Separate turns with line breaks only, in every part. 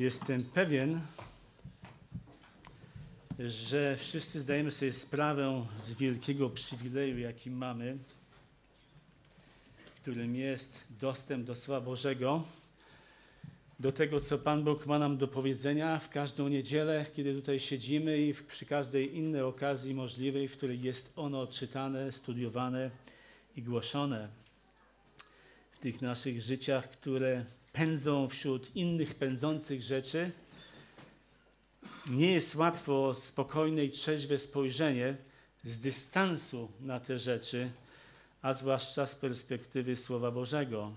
Jestem pewien, że wszyscy zdajemy sobie sprawę z wielkiego przywileju, jaki mamy, którym jest dostęp do Słowa Bożego, do tego, co Pan Bóg ma nam do powiedzenia w każdą niedzielę, kiedy tutaj siedzimy i przy każdej innej okazji możliwej, w której jest ono czytane, studiowane i głoszone. W tych naszych życiach, które pędzą wśród innych pędzących rzeczy, nie jest łatwo spokojne i trzeźwe spojrzenie z dystansu na te rzeczy, a zwłaszcza z perspektywy Słowa Bożego.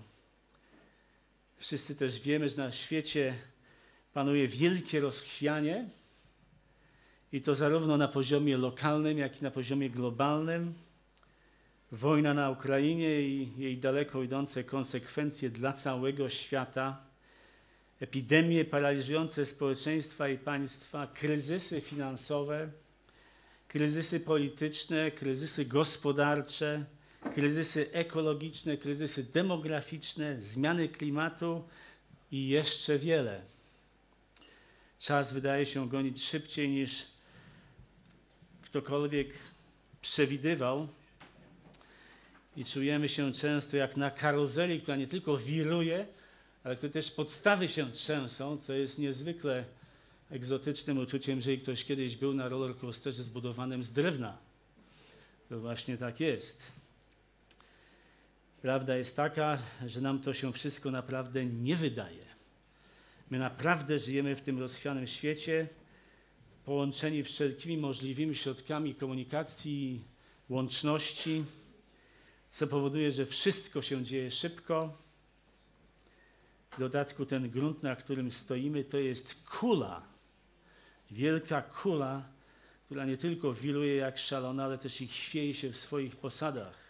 Wszyscy też wiemy, że na świecie panuje wielkie rozchwianie i to zarówno na poziomie lokalnym, jak i na poziomie globalnym. Wojna na Ukrainie i jej daleko idące konsekwencje dla całego świata, epidemie paraliżujące społeczeństwa i państwa, kryzysy finansowe, kryzysy polityczne, kryzysy gospodarcze, kryzysy ekologiczne, kryzysy demograficzne, zmiany klimatu i jeszcze wiele. Czas wydaje się gonić szybciej niż ktokolwiek przewidywał. I czujemy się często jak na karuzeli, która nie tylko wiruje, ale które też podstawy się trzęsą, co jest niezwykle egzotycznym uczuciem, jeżeli ktoś kiedyś był na rollercoasterze zbudowanym z drewna. To właśnie tak jest. Prawda jest taka, że nam to się wszystko naprawdę nie wydaje. My naprawdę żyjemy w tym rozchwianym świecie, połączeni wszelkimi możliwymi środkami komunikacji, łączności, co powoduje, że wszystko się dzieje szybko. W dodatku ten grunt, na którym stoimy, to jest kula, wielka kula, która nie tylko wiruje jak szalona, ale też i chwieje się w swoich posadach.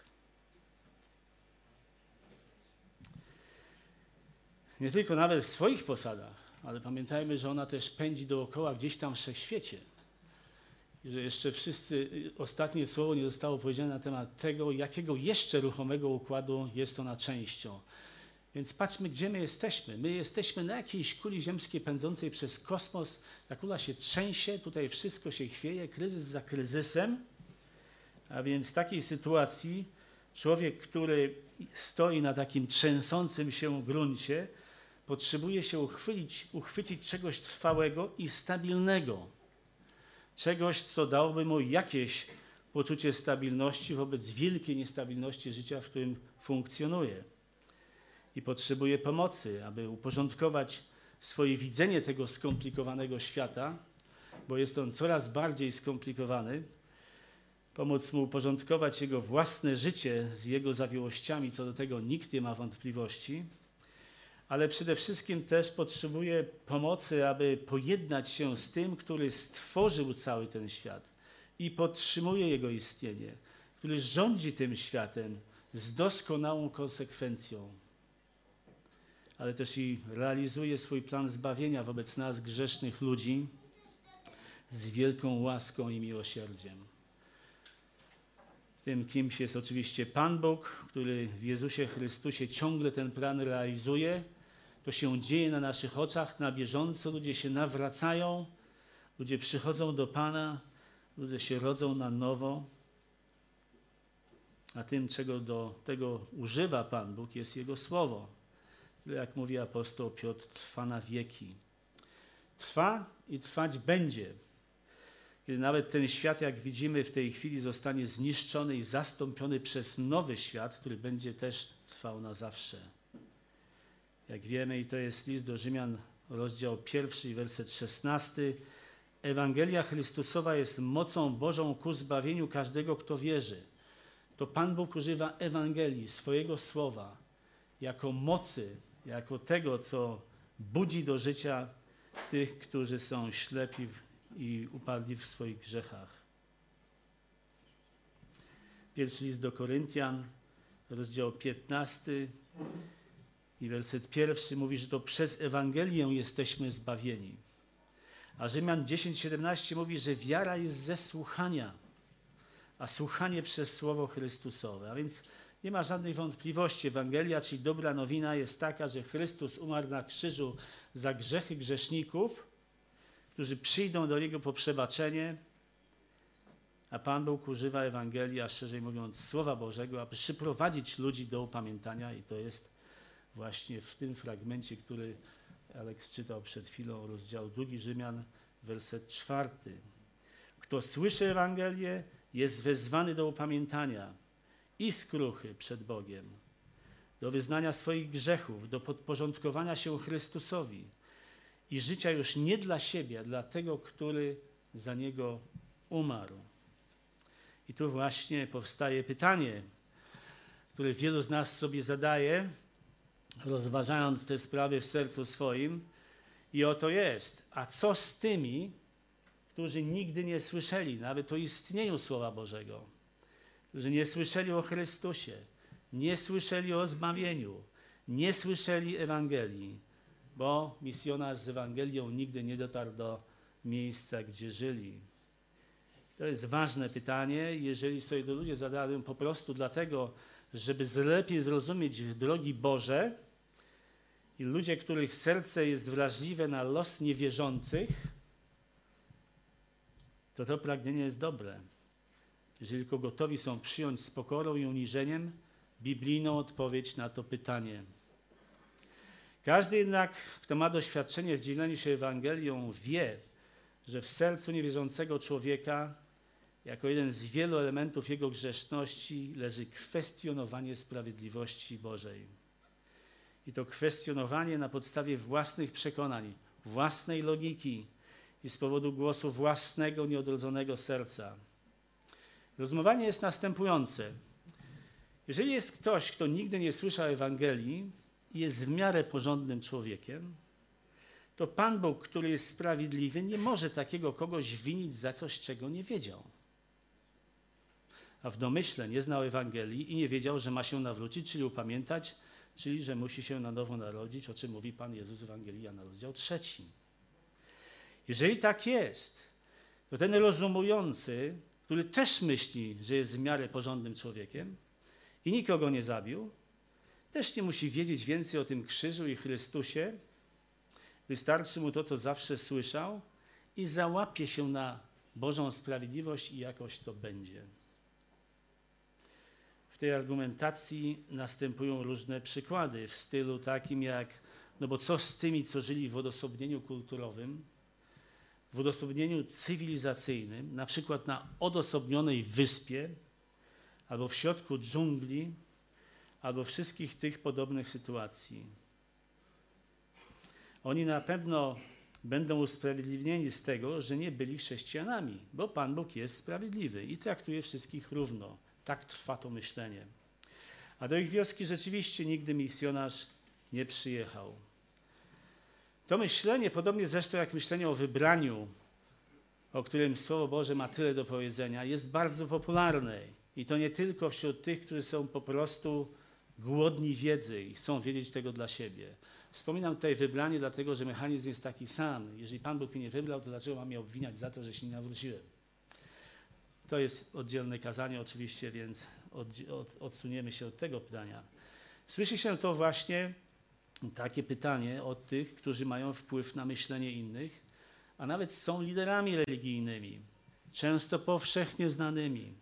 nie tylko nawet w swoich posadach, ale pamiętajmy, że ona też pędzi dookoła gdzieś tam w wszechświecie. I że jeszcze wszyscy, ostatnie słowo nie zostało powiedziane na temat tego, jakiego jeszcze ruchomego układu jest ona częścią. Więc patrzmy, gdzie my jesteśmy. My jesteśmy na jakiejś kuli ziemskiej pędzącej przez kosmos. Ta kula się trzęsie, tutaj wszystko się chwieje, kryzys za kryzysem. A więc w takiej sytuacji człowiek, który stoi na takim trzęsącym się gruncie, potrzebuje się uchwycić czegoś trwałego i stabilnego. Czegoś, co dałoby mu jakieś poczucie stabilności wobec wielkiej niestabilności życia, w którym funkcjonuje. I potrzebuje pomocy, aby uporządkować swoje widzenie tego skomplikowanego świata, bo jest on coraz bardziej skomplikowany, pomóc mu uporządkować jego własne życie z jego zawiłościami, co do tego nikt nie ma wątpliwości ale przede wszystkim też potrzebuje pomocy, aby pojednać się z tym, który stworzył cały ten świat i podtrzymuje jego istnienie, który rządzi tym światem z doskonałą konsekwencją, ale też i realizuje swój plan zbawienia wobec nas, grzesznych ludzi, z wielką łaską i miłosierdziem. Tym kimś jest oczywiście Pan Bóg, który w Jezusie Chrystusie ciągle ten plan realizuje to się dzieje na naszych oczach na bieżąco. Ludzie się nawracają, ludzie przychodzą do Pana, ludzie się rodzą na nowo. A tym, czego do tego używa Pan Bóg, jest Jego Słowo, jak mówi apostoł Piotr, trwa na wieki. Trwa i trwać będzie. Kiedy nawet ten świat, jak widzimy w tej chwili, zostanie zniszczony i zastąpiony przez nowy świat, który będzie też trwał na zawsze. Jak wiemy, i to jest list do Rzymian, rozdział pierwszy, werset szesnasty. Ewangelia Chrystusowa jest mocą Bożą ku zbawieniu każdego, kto wierzy. To Pan Bóg używa Ewangelii, swojego słowa, jako mocy, jako tego, co budzi do życia tych, którzy są ślepi i upadli w swoich grzechach. Pierwszy list do Koryntian, rozdział 15, i werset pierwszy mówi, że to przez Ewangelię jesteśmy zbawieni. A Rzymian 10:17 mówi, że wiara jest ze słuchania, a słuchanie przez Słowo Chrystusowe. A więc Nie ma żadnej wątpliwości. Ewangelia, czyli dobra nowina, jest taka, że Chrystus umarł na krzyżu za grzechy grzeszników, którzy przyjdą do Niego po przebaczenie, a Pan Bóg używa Ewangelii, a szerzej mówiąc Słowa Bożego, aby przyprowadzić ludzi do upamiętania i to jest właśnie w tym fragmencie, który Aleks czytał przed chwilą, rozdział drugi Rzymian, werset czwarty. Kto słyszy Ewangelię, jest wezwany do upamiętania i skruchy przed Bogiem, do wyznania swoich grzechów, do podporządkowania się Chrystusowi i życia już nie dla siebie, dla tego, który za niego umarł. I tu właśnie powstaje pytanie, które wielu z nas sobie zadaje, rozważając te sprawy w sercu swoim. I oto jest. A co z tymi, którzy nigdy nie słyszeli nawet o istnieniu Słowa Bożego, którzy nie słyszeli o Chrystusie, nie słyszeli o zbawieniu, nie słyszeli Ewangelii, bo misjonarz z Ewangelią nigdy nie dotarł do miejsca, gdzie żyli. To jest ważne pytanie, jeżeli sobie to ludzie zadają po prostu dlatego, żeby lepiej zrozumieć drogi Boże i ludzie, których serce jest wrażliwe na los niewierzących, to to pragnienie jest dobre. Jeżeli tylko gotowi są przyjąć z pokorą i uniżeniem biblijną odpowiedź na to pytanie. Każdy jednak, kto ma doświadczenie w dzieleniu się Ewangelią, wie, że w sercu niewierzącego człowieka, jako jeden z wielu elementów jego grzeszności, leży kwestionowanie sprawiedliwości Bożej. I to kwestionowanie na podstawie własnych przekonań, własnej logiki i z powodu głosu własnego, nieodrodzonego serca. Rozumowanie jest następujące. Jeżeli jest ktoś, kto nigdy nie słyszał Ewangelii i jest w miarę porządnym człowiekiem, to Pan Bóg, który jest sprawiedliwy, nie może takiego kogoś winić za coś, czego nie wiedział. A w domyśle nie znał Ewangelii i nie wiedział, że ma się nawrócić, czyli upamiętać, czyli że musi się na nowo narodzić, o czym mówi Pan Jezus w Ewangelii na rozdział trzeci. Jeżeli tak jest, to ten rozumujący, który też myśli, że jest w miarę porządnym człowiekiem i nikogo nie zabił, też nie musi wiedzieć więcej o tym krzyżu i Chrystusie. Wystarczy mu to, co zawsze słyszał i załapie się na Bożą sprawiedliwość i jakoś to będzie. W tej argumentacji następują różne przykłady w stylu takim jak, no bo co z tymi, co żyli w odosobnieniu kulturowym, w odosobnieniu cywilizacyjnym, na przykład na odosobnionej wyspie, albo w środku dżungli, albo wszystkich tych podobnych sytuacji. Oni na pewno będą usprawiedliwieni z tego, że nie byli chrześcijanami, bo Pan Bóg jest sprawiedliwy i traktuje wszystkich równo. Tak trwa to myślenie. A do ich wioski rzeczywiście nigdy misjonarz nie przyjechał. To myślenie, podobnie zresztą jak myślenie o wybraniu, o którym Słowo Boże ma tyle do powiedzenia, jest bardzo popularne. I to nie tylko wśród tych, którzy są po prostu głodni wiedzy i chcą wiedzieć tego dla siebie. Wspominam tutaj wybranie, dlatego że mechanizm jest taki sam. Jeżeli Pan Bóg mnie nie wybrał, to dlaczego mam mnie obwiniać za to, że się nie nawróciłem? To jest oddzielne kazanie oczywiście, więc od, od, odsuniemy się od tego pytania. Słyszy się to właśnie takie pytanie od tych, którzy mają wpływ na myślenie innych, a nawet są liderami religijnymi, często powszechnie znanymi.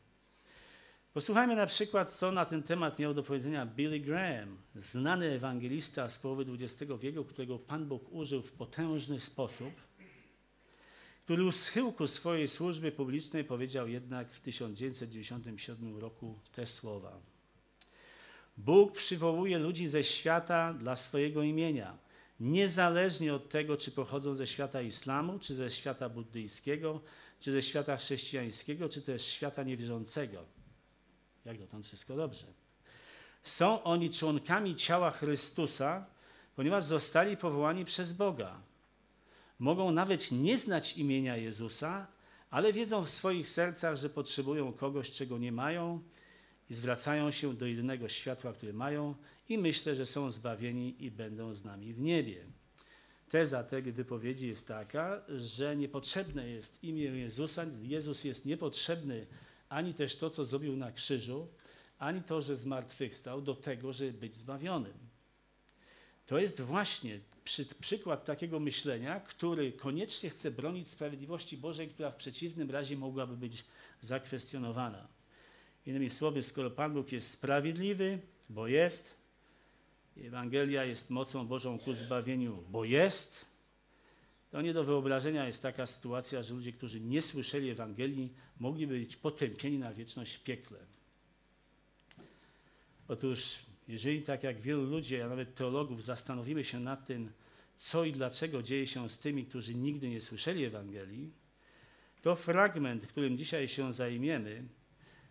Posłuchajmy na przykład, co na ten temat miał do powiedzenia Billy Graham, znany ewangelista z połowy XX wieku, którego Pan Bóg użył w potężny sposób – który u schyłku swojej służby publicznej powiedział jednak w 1997 roku te słowa. Bóg przywołuje ludzi ze świata dla swojego imienia, niezależnie od tego, czy pochodzą ze świata islamu, czy ze świata buddyjskiego, czy ze świata chrześcijańskiego, czy też świata niewierzącego. Jak dotąd wszystko dobrze. Są oni członkami ciała Chrystusa, ponieważ zostali powołani przez Boga Mogą nawet nie znać imienia Jezusa, ale wiedzą w swoich sercach, że potrzebują kogoś, czego nie mają i zwracają się do jedynego światła, które mają i myślę, że są zbawieni i będą z nami w niebie. Teza tej wypowiedzi jest taka, że niepotrzebne jest imię Jezusa. Jezus jest niepotrzebny ani też to, co zrobił na krzyżu, ani to, że zmartwychwstał, do tego, żeby być zbawionym. To jest właśnie przy, przykład takiego myślenia, który koniecznie chce bronić sprawiedliwości Bożej, która w przeciwnym razie mogłaby być zakwestionowana. Innymi słowy, skoro Pan Bóg jest sprawiedliwy, bo jest, Ewangelia jest mocą Bożą ku zbawieniu, bo jest, to nie do wyobrażenia jest taka sytuacja, że ludzie, którzy nie słyszeli Ewangelii, mogliby być potępieni na wieczność w piekle. Otóż, jeżeli tak jak wielu ludzi, a nawet teologów, zastanowimy się nad tym, co i dlaczego dzieje się z tymi, którzy nigdy nie słyszeli Ewangelii, to fragment, którym dzisiaj się zajmiemy,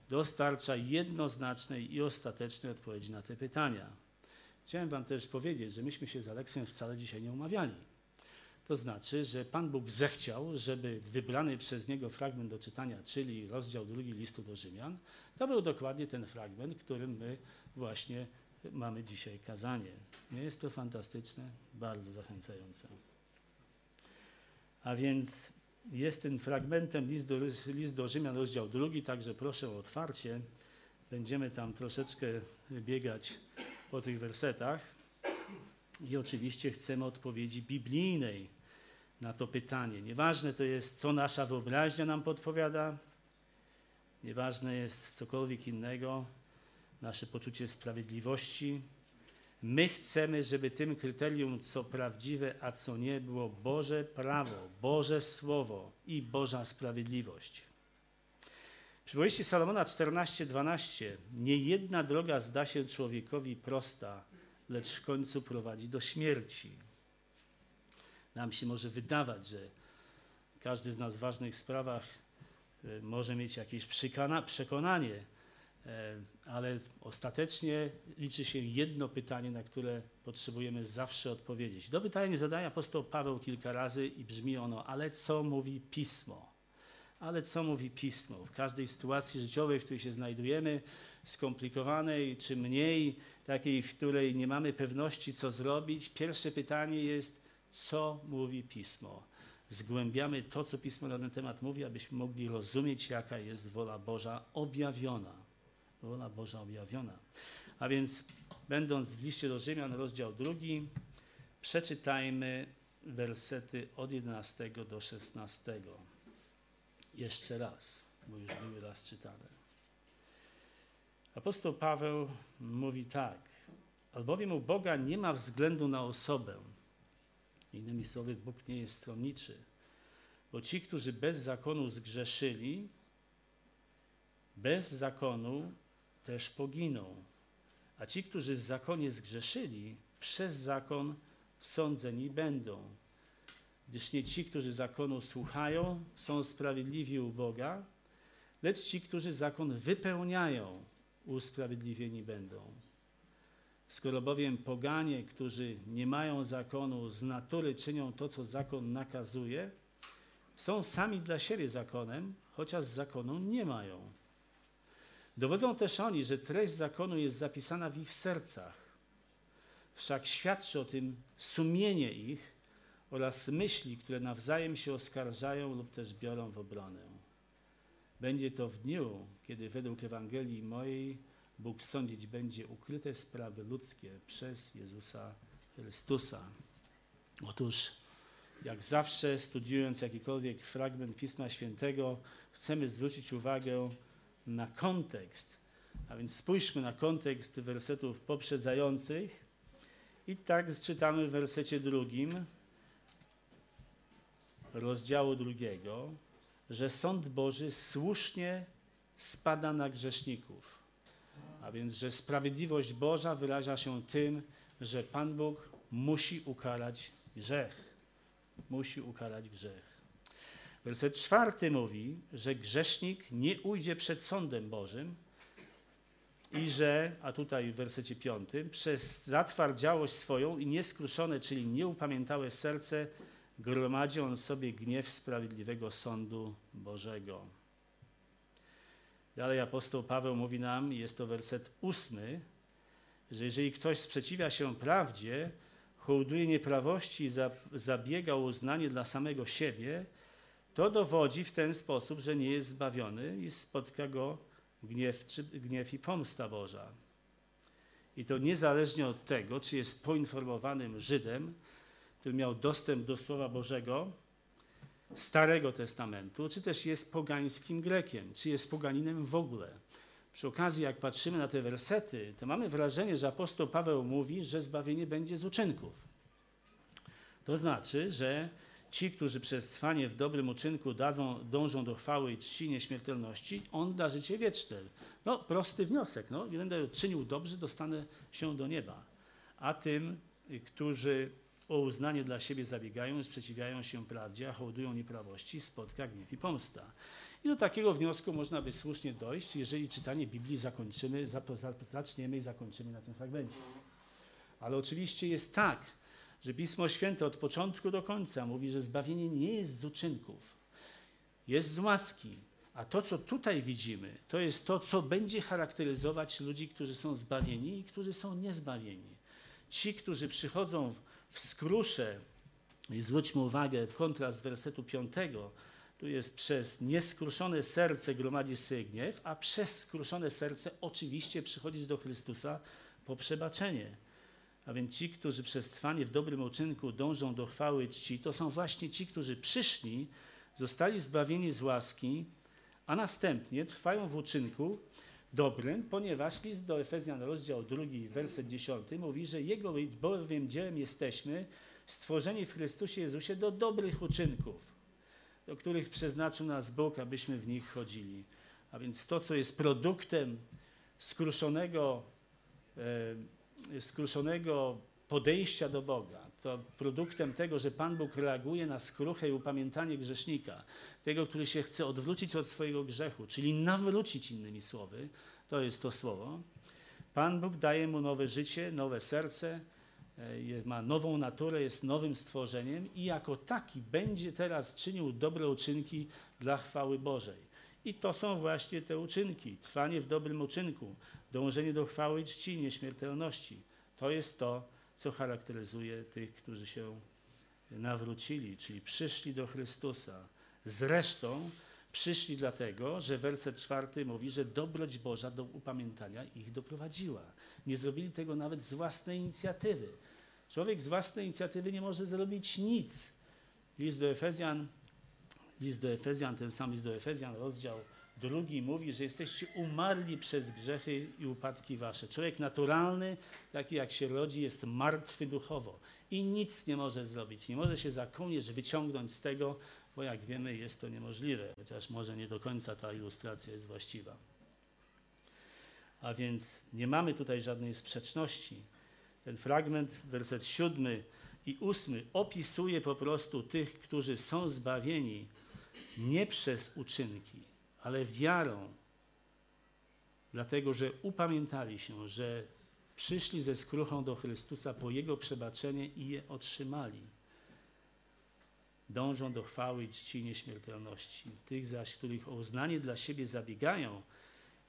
dostarcza jednoznacznej i ostatecznej odpowiedzi na te pytania. Chciałem Wam też powiedzieć, że myśmy się z Aleksem wcale dzisiaj nie umawiali. To znaczy, że Pan Bóg zechciał, żeby wybrany przez Niego fragment do czytania, czyli rozdział drugi listu do Rzymian, to był dokładnie ten fragment, którym my właśnie mamy dzisiaj kazanie. Nie jest to fantastyczne? Bardzo zachęcające. A więc jest tym fragmentem list do, list do Rzymian, rozdział drugi, także proszę o otwarcie. Będziemy tam troszeczkę biegać po tych wersetach. I oczywiście chcemy odpowiedzi biblijnej na to pytanie. Nieważne to jest, co nasza wyobraźnia nam podpowiada, nieważne jest cokolwiek innego, nasze poczucie sprawiedliwości. My chcemy, żeby tym kryterium, co prawdziwe, a co nie, było Boże prawo, Boże Słowo i Boża sprawiedliwość. W przypowieści Salomona 14:12 nie jedna droga zda się człowiekowi prosta, lecz w końcu prowadzi do śmierci. Nam się może wydawać, że każdy z nas w ważnych sprawach e, może mieć jakieś przekonanie, ale ostatecznie liczy się jedno pytanie, na które potrzebujemy zawsze odpowiedzieć. To pytanie zadaje apostoł Paweł kilka razy i brzmi ono, ale co mówi Pismo? Ale co mówi Pismo? W każdej sytuacji życiowej, w której się znajdujemy, skomplikowanej czy mniej, takiej, w której nie mamy pewności, co zrobić, pierwsze pytanie jest, co mówi Pismo? Zgłębiamy to, co Pismo na ten temat mówi, abyśmy mogli rozumieć, jaka jest wola Boża objawiona. Wola Boża objawiona. A więc, będąc w liście do Rzymian, rozdział drugi, przeczytajmy wersety od 11 do 16. Jeszcze raz, bo już były raz czytane. Apostoł Paweł mówi tak, albowiem u Boga nie ma względu na osobę. Innymi słowy, Bóg nie jest stronniczy, bo ci, którzy bez zakonu zgrzeszyli, bez zakonu też poginą. A ci, którzy w zakonie zgrzeszyli, przez zakon sądzeni będą. Gdyż nie ci, którzy zakonu słuchają, są sprawiedliwi u Boga, lecz ci, którzy zakon wypełniają, usprawiedliwieni będą. Skoro bowiem poganie, którzy nie mają zakonu, z natury czynią to, co zakon nakazuje, są sami dla siebie zakonem, chociaż zakonu nie mają. Dowodzą też oni, że treść zakonu jest zapisana w ich sercach. Wszak świadczy o tym sumienie ich oraz myśli, które nawzajem się oskarżają lub też biorą w obronę. Będzie to w dniu, kiedy według Ewangelii mojej Bóg sądzić będzie ukryte sprawy ludzkie przez Jezusa Chrystusa. Otóż, jak zawsze, studiując jakikolwiek fragment Pisma Świętego, chcemy zwrócić uwagę na kontekst. A więc spójrzmy na kontekst wersetów poprzedzających. I tak czytamy w wersecie drugim rozdziału drugiego że sąd Boży słusznie spada na grzeszników. A więc, że sprawiedliwość Boża wyraża się tym, że Pan Bóg musi ukarać grzech. Musi ukarać grzech. Werset czwarty mówi, że grzesznik nie ujdzie przed sądem Bożym i że, a tutaj w wersecie piątym, przez zatwardziałość swoją i nieskruszone, czyli nieupamiętałe serce gromadzi on sobie gniew sprawiedliwego sądu Bożego. Dalej apostoł Paweł mówi nam, jest to werset ósmy, że jeżeli ktoś sprzeciwia się prawdzie, hołduje nieprawości i zabiega o uznanie dla samego siebie, to dowodzi w ten sposób, że nie jest zbawiony i spotka go gniew, czy, gniew i pomsta Boża. I to niezależnie od tego, czy jest poinformowanym Żydem, który miał dostęp do Słowa Bożego, Starego Testamentu, czy też jest pogańskim Grekiem, czy jest poganinem w ogóle. Przy okazji, jak patrzymy na te wersety, to mamy wrażenie, że apostoł Paweł mówi, że zbawienie będzie z uczynków. To znaczy, że ci, którzy przez trwanie w dobrym uczynku dadzą, dążą do chwały i czci nieśmiertelności, on da życie wieczne. No, prosty wniosek. No, nie będę czynił dobrze, dostanę się do nieba. A tym, którzy o uznanie dla siebie zabiegają, sprzeciwiają się prawdzie, a hołdują nieprawości, spotka gniew i pomsta. I do takiego wniosku można by słusznie dojść, jeżeli czytanie Biblii zakończymy, zaczniemy i zakończymy na tym fragmencie. Ale oczywiście jest tak, że Pismo Święte od początku do końca mówi, że zbawienie nie jest z uczynków, jest z łaski. A to, co tutaj widzimy, to jest to, co będzie charakteryzować ludzi, którzy są zbawieni i którzy są niezbawieni. Ci, którzy przychodzą w skrusze, i zwróćmy uwagę, kontrast wersetu 5, tu jest przez nieskruszone serce gromadzi sobie gniew, a przez skruszone serce oczywiście przychodzić do Chrystusa po przebaczenie. A więc ci, którzy przez trwanie w dobrym uczynku dążą do chwały czci, to są właśnie ci, którzy przyszli, zostali zbawieni z łaski, a następnie trwają w uczynku dobrym, ponieważ list do Efezjan, rozdział 2, werset 10 mówi, że Jego bowiem dziełem jesteśmy, stworzeni w Chrystusie Jezusie do dobrych uczynków, do których przeznaczył nas Bóg, abyśmy w nich chodzili. A więc to, co jest produktem skruszonego e, skruszonego podejścia do Boga, to produktem tego, że Pan Bóg reaguje na skruchę i upamiętanie grzesznika, tego, który się chce odwrócić od swojego grzechu, czyli nawrócić innymi słowy, to jest to słowo. Pan Bóg daje mu nowe życie, nowe serce, e, ma nową naturę, jest nowym stworzeniem i jako taki będzie teraz czynił dobre uczynki dla chwały Bożej. I to są właśnie te uczynki, trwanie w dobrym uczynku, dążenie do chwały i czci, nieśmiertelności. To jest to, co charakteryzuje tych, którzy się nawrócili, czyli przyszli do Chrystusa. Zresztą przyszli dlatego, że werset czwarty mówi, że dobroć Boża do upamiętania ich doprowadziła. Nie zrobili tego nawet z własnej inicjatywy. Człowiek z własnej inicjatywy nie może zrobić nic. List do Efezjan, list do Efezjan, ten sam list do Efezjan, rozdział Drugi mówi, że jesteście umarli przez grzechy i upadki wasze. Człowiek naturalny, taki jak się rodzi, jest martwy duchowo i nic nie może zrobić. Nie może się za kołnierz wyciągnąć z tego, bo jak wiemy, jest to niemożliwe, chociaż może nie do końca ta ilustracja jest właściwa. A więc nie mamy tutaj żadnej sprzeczności. Ten fragment, werset siódmy i ósmy, opisuje po prostu tych, którzy są zbawieni nie przez uczynki, ale wiarą, dlatego że upamiętali się, że przyszli ze skruchą do Chrystusa po Jego przebaczenie i je otrzymali. Dążą do chwały i czci nieśmiertelności. Tych zaś, których o uznanie dla siebie zabiegają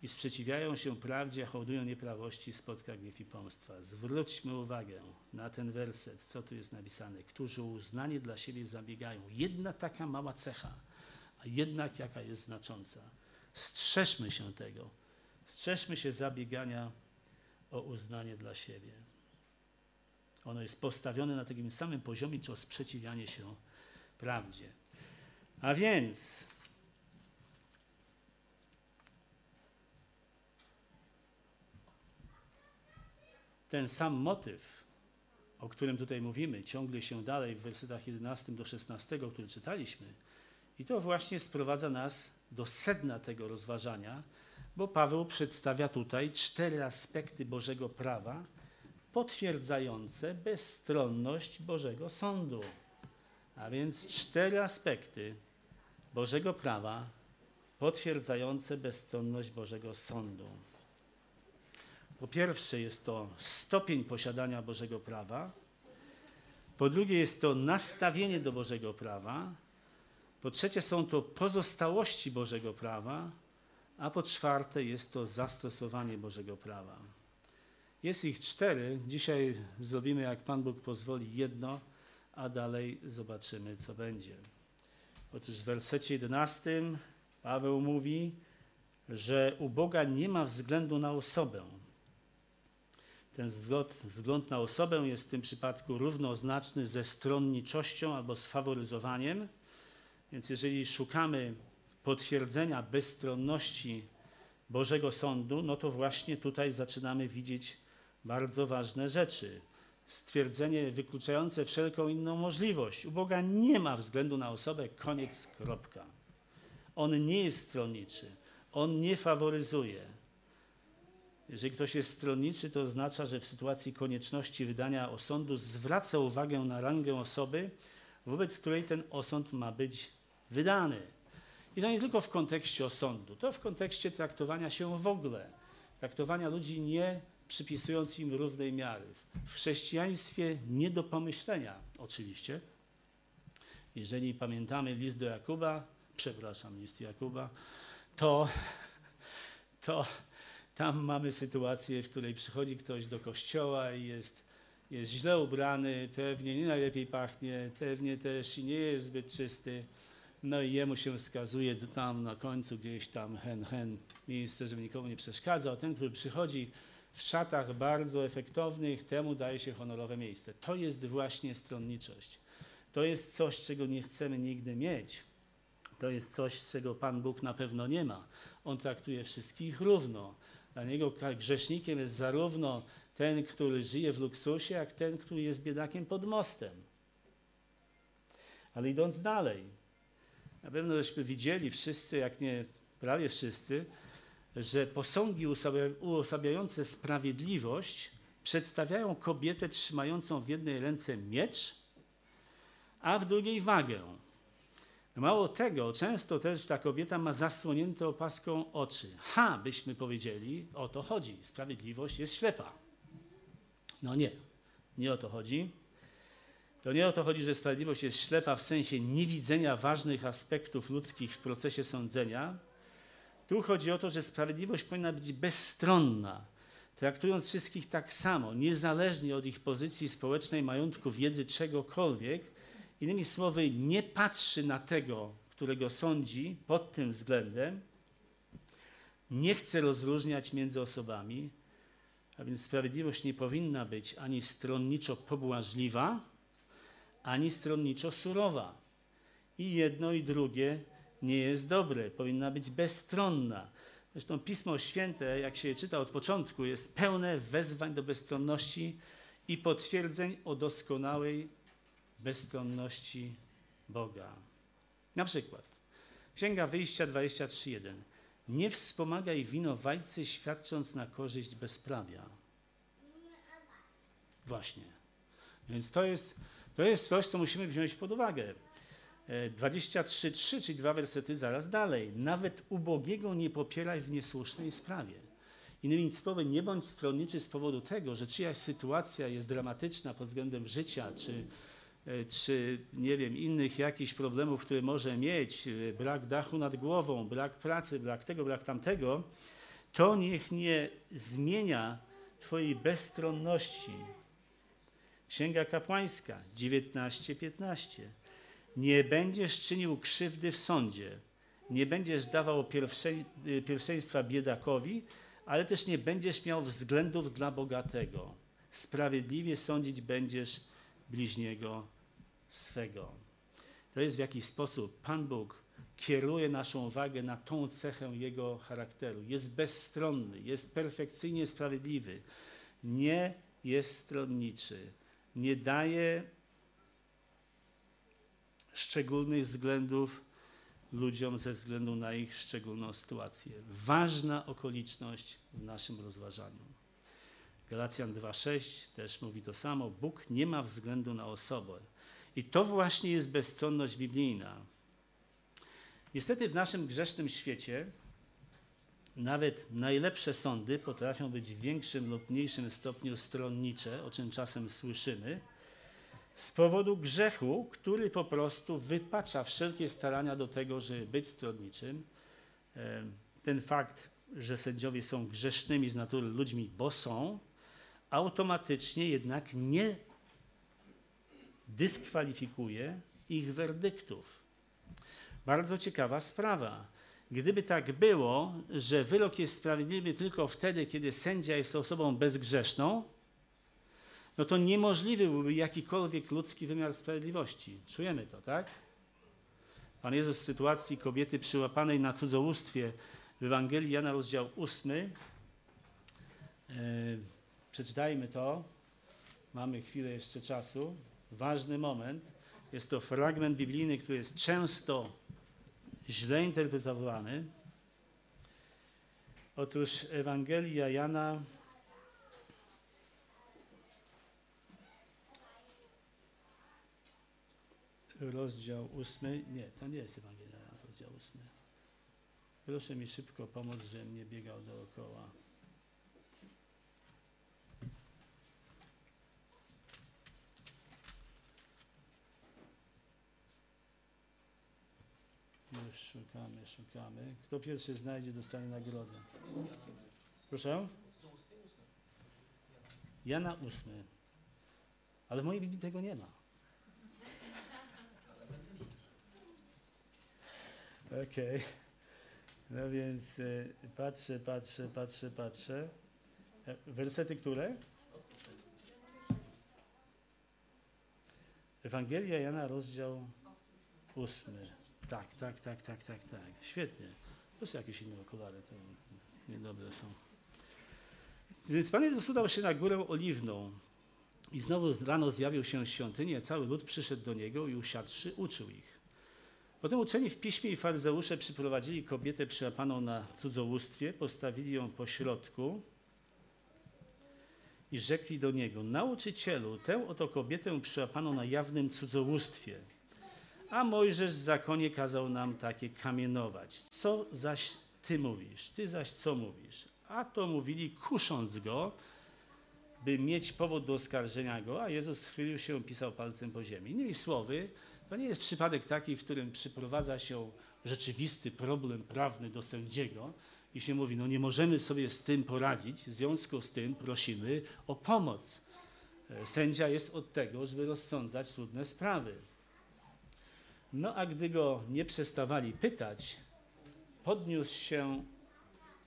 i sprzeciwiają się prawdzie, hołdują nieprawości, spotka gniew i pomstwa. Zwróćmy uwagę na ten werset, co tu jest napisane. Którzy o uznanie dla siebie zabiegają. Jedna taka mała cecha – a jednak jaka jest znacząca. Strzeżmy się tego. Strzeżmy się zabiegania o uznanie dla siebie. Ono jest postawione na takim samym poziomie, co sprzeciwianie się prawdzie. A więc ten sam motyw, o którym tutaj mówimy, ciągle się dalej w wersetach 11 do 16, który czytaliśmy, i to właśnie sprowadza nas do sedna tego rozważania, bo Paweł przedstawia tutaj cztery aspekty Bożego prawa potwierdzające bezstronność Bożego sądu. A więc cztery aspekty Bożego prawa potwierdzające bezstronność Bożego sądu. Po pierwsze jest to stopień posiadania Bożego prawa, po drugie jest to nastawienie do Bożego prawa, po trzecie są to pozostałości Bożego prawa, a po czwarte jest to zastosowanie Bożego prawa. Jest ich cztery. Dzisiaj zrobimy, jak Pan Bóg pozwoli, jedno, a dalej zobaczymy, co będzie. Otóż w wersecie 11 Paweł mówi, że u Boga nie ma względu na osobę. Ten wzgląd, wzgląd na osobę jest w tym przypadku równoznaczny ze stronniczością albo z faworyzowaniem. Więc jeżeli szukamy potwierdzenia bezstronności Bożego Sądu, no to właśnie tutaj zaczynamy widzieć bardzo ważne rzeczy. Stwierdzenie wykluczające wszelką inną możliwość. U Boga nie ma względu na osobę, koniec, kropka. On nie jest stronniczy, on nie faworyzuje. Jeżeli ktoś jest stronniczy, to oznacza, że w sytuacji konieczności wydania osądu zwraca uwagę na rangę osoby, wobec której ten osąd ma być wydany. I to nie tylko w kontekście osądu, to w kontekście traktowania się w ogóle, traktowania ludzi nie przypisując im równej miary. W chrześcijaństwie nie do pomyślenia, oczywiście. Jeżeli pamiętamy list do Jakuba, przepraszam, list Jakuba, to, to tam mamy sytuację, w której przychodzi ktoś do kościoła i jest, jest źle ubrany, pewnie nie najlepiej pachnie, pewnie też i nie jest zbyt czysty. No i jemu się wskazuje tam na końcu gdzieś tam hen, hen, miejsce, żeby nikomu nie przeszkadzał. Ten, który przychodzi w szatach bardzo efektownych, temu daje się honorowe miejsce. To jest właśnie stronniczość. To jest coś, czego nie chcemy nigdy mieć. To jest coś, czego Pan Bóg na pewno nie ma. On traktuje wszystkich równo. Dla Niego grzesznikiem jest zarówno ten, który żyje w luksusie, jak ten, który jest biedakiem pod mostem. Ale idąc dalej, na pewno żeśmy widzieli wszyscy, jak nie prawie wszyscy, że posągi uosabiające sprawiedliwość przedstawiają kobietę trzymającą w jednej ręce miecz, a w drugiej wagę. Mało tego, często też ta kobieta ma zasłonięte opaską oczy. Ha, byśmy powiedzieli, o to chodzi. Sprawiedliwość jest ślepa. No nie, nie o to chodzi. To nie o to chodzi, że sprawiedliwość jest ślepa w sensie niewidzenia ważnych aspektów ludzkich w procesie sądzenia. Tu chodzi o to, że sprawiedliwość powinna być bezstronna, traktując wszystkich tak samo, niezależnie od ich pozycji społecznej, majątku, wiedzy, czegokolwiek. Innymi słowy, nie patrzy na tego, którego sądzi pod tym względem, nie chce rozróżniać między osobami, a więc sprawiedliwość nie powinna być ani stronniczo pobłażliwa, ani stronniczo surowa. I jedno i drugie nie jest dobre, powinna być bezstronna. Zresztą Pismo Święte, jak się je czyta od początku, jest pełne wezwań do bezstronności i potwierdzeń o doskonałej bezstronności Boga. Na przykład Księga Wyjścia 23.1. Nie wspomagaj winowajcy, świadcząc na korzyść bezprawia. Właśnie. Więc to jest to jest coś, co musimy wziąć pod uwagę. 23.3, e, czyli dwa wersety zaraz dalej. Nawet ubogiego nie popieraj w niesłusznej sprawie. Innymi słowy, nie bądź stronniczy z powodu tego, że czyjaś sytuacja jest dramatyczna pod względem życia, czy, e, czy nie wiem, innych jakichś problemów, które może mieć, e, brak dachu nad głową, brak pracy, brak tego, brak tamtego, to niech nie zmienia Twojej bezstronności, Księga Kapłańska 19:15. Nie będziesz czynił krzywdy w sądzie, nie będziesz dawał y, pierwszeństwa biedakowi, ale też nie będziesz miał względów dla bogatego. Sprawiedliwie sądzić będziesz bliźniego swego. To jest w jakiś sposób Pan Bóg kieruje naszą uwagę na tą cechę Jego charakteru. Jest bezstronny, jest perfekcyjnie sprawiedliwy, nie jest stronniczy nie daje szczególnych względów ludziom ze względu na ich szczególną sytuację. Ważna okoliczność w naszym rozważaniu. Galacjan 2:6 też mówi to samo. Bóg nie ma względu na osobę. I to właśnie jest bezstronność biblijna. Niestety w naszym grzesznym świecie nawet najlepsze sądy potrafią być w większym lub mniejszym stopniu stronnicze, o czym czasem słyszymy, z powodu grzechu, który po prostu wypacza wszelkie starania do tego, żeby być stronniczym. Ten fakt, że sędziowie są grzesznymi z natury ludźmi, bo są, automatycznie jednak nie dyskwalifikuje ich werdyktów. Bardzo ciekawa sprawa. Gdyby tak było, że wyrok jest sprawiedliwy tylko wtedy, kiedy sędzia jest osobą bezgrzeszną, no to niemożliwy byłby jakikolwiek ludzki wymiar sprawiedliwości. Czujemy to, tak? Pan Jezus w sytuacji kobiety przyłapanej na cudzołóstwie w Ewangelii Jana rozdział 8. Yy, przeczytajmy to. Mamy chwilę jeszcze czasu. Ważny moment. Jest to fragment biblijny, który jest często źle interpretowany. Otóż Ewangelia Jana rozdział ósmy. Nie, to nie jest Ewangelia Jana, rozdział ósmy. Proszę mi szybko pomóc, żebym nie biegał dookoła. Już szukamy, szukamy. Kto pierwszy znajdzie, dostanie nagrodę. Proszę? Jana ósmy. Ale w mojej Biblii tego nie ma. Okej. No więc y, patrzę, patrzę, patrzę, patrzę. E, Wersety które? Ewangelia Jana, rozdział ósmy. Tak, tak, tak, tak, tak, tak. Świetnie. To są jakieś inne okulary, to niedobre są. Więc Pan Jezus udał się na górę oliwną i znowu z rano zjawił się w świątyni, a cały lud przyszedł do niego i usiadłszy uczył ich. Potem uczeni w piśmie i faryzeusze przyprowadzili kobietę przyłapaną na cudzołóstwie, postawili ją po środku i rzekli do niego, nauczycielu, tę oto kobietę przyłapaną na jawnym cudzołóstwie. A Mojżesz w zakonie kazał nam takie kamienować. Co zaś ty mówisz? Ty zaś co mówisz? A to mówili, kusząc go, by mieć powód do oskarżenia go, a Jezus schylił się pisał palcem po ziemi. Innymi słowy, to nie jest przypadek taki, w którym przyprowadza się rzeczywisty problem prawny do sędziego i się mówi, no nie możemy sobie z tym poradzić, w związku z tym prosimy o pomoc. E, Sędzia jest od tego, żeby rozsądzać trudne sprawy. No a gdy go nie przestawali pytać, podniósł się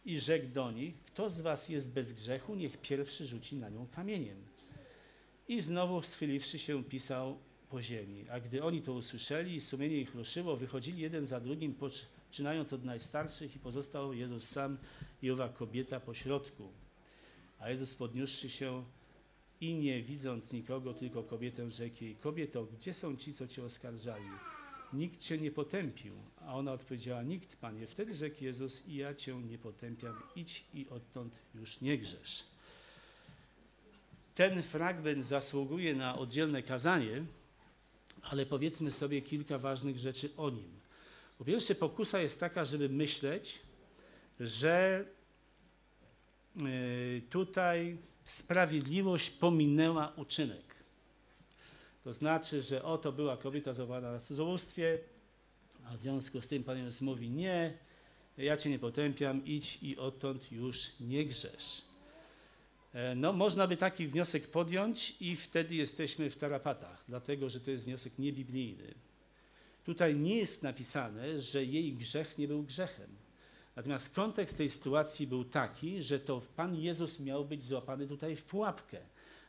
i rzekł do nich, kto z was jest bez grzechu, niech pierwszy rzuci na nią kamieniem. I znowu schyliwszy się pisał po ziemi. A gdy oni to usłyszeli i sumienie ich ruszyło, wychodzili jeden za drugim, poczynając od najstarszych i pozostał Jezus sam i owa kobieta po środku. A Jezus podniósłszy się i nie widząc nikogo, tylko kobietę rzekł jej, kobieto, gdzie są ci, co cię oskarżali? Nikt cię nie potępił. A ona odpowiedziała, nikt, Panie. Wtedy rzekł Jezus, i ja cię nie potępiam, idź i odtąd już nie grzesz. Ten fragment zasługuje na oddzielne kazanie, ale powiedzmy sobie kilka ważnych rzeczy o nim. Po pierwsze, pokusa jest taka, żeby myśleć, że y, tutaj sprawiedliwość pominęła uczynek. To znaczy, że oto była kobieta złapana na cudzołóstwie, a w związku z tym Pan Jezus mówi, nie, ja Cię nie potępiam, idź i odtąd już nie grzesz. E, No, można by taki wniosek podjąć i wtedy jesteśmy w tarapatach, dlatego że to jest wniosek niebiblijny. Tutaj nie jest napisane, że jej grzech nie był grzechem. Natomiast kontekst tej sytuacji był taki, że to Pan Jezus miał być złapany tutaj w pułapkę.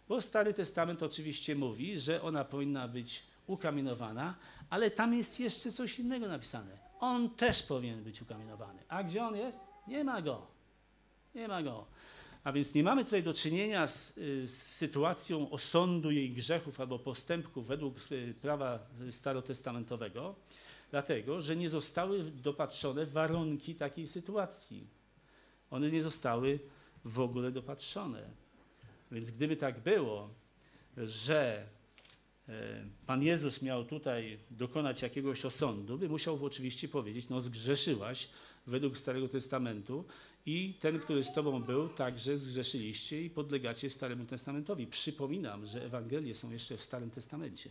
Bo Stary Testament oczywiście mówi, że ona powinna być ukamienowana, ale tam jest jeszcze coś innego napisane. On też powinien być ukamienowany. A gdzie on jest? Nie ma go. Nie ma go. A więc nie mamy tutaj do czynienia z, z sytuacją osądu jej grzechów albo postępków według y, prawa starotestamentowego, dlatego że nie zostały dopatrzone warunki takiej sytuacji. One nie zostały w ogóle dopatrzone. Więc gdyby tak było, że e, Pan Jezus miał tutaj dokonać jakiegoś osądu, by musiał oczywiście powiedzieć, no zgrzeszyłaś według Starego Testamentu i ten, który z Tobą był, także zgrzeszyliście i podlegacie Staremu Testamentowi. Przypominam, że Ewangelie są jeszcze w Starym Testamencie.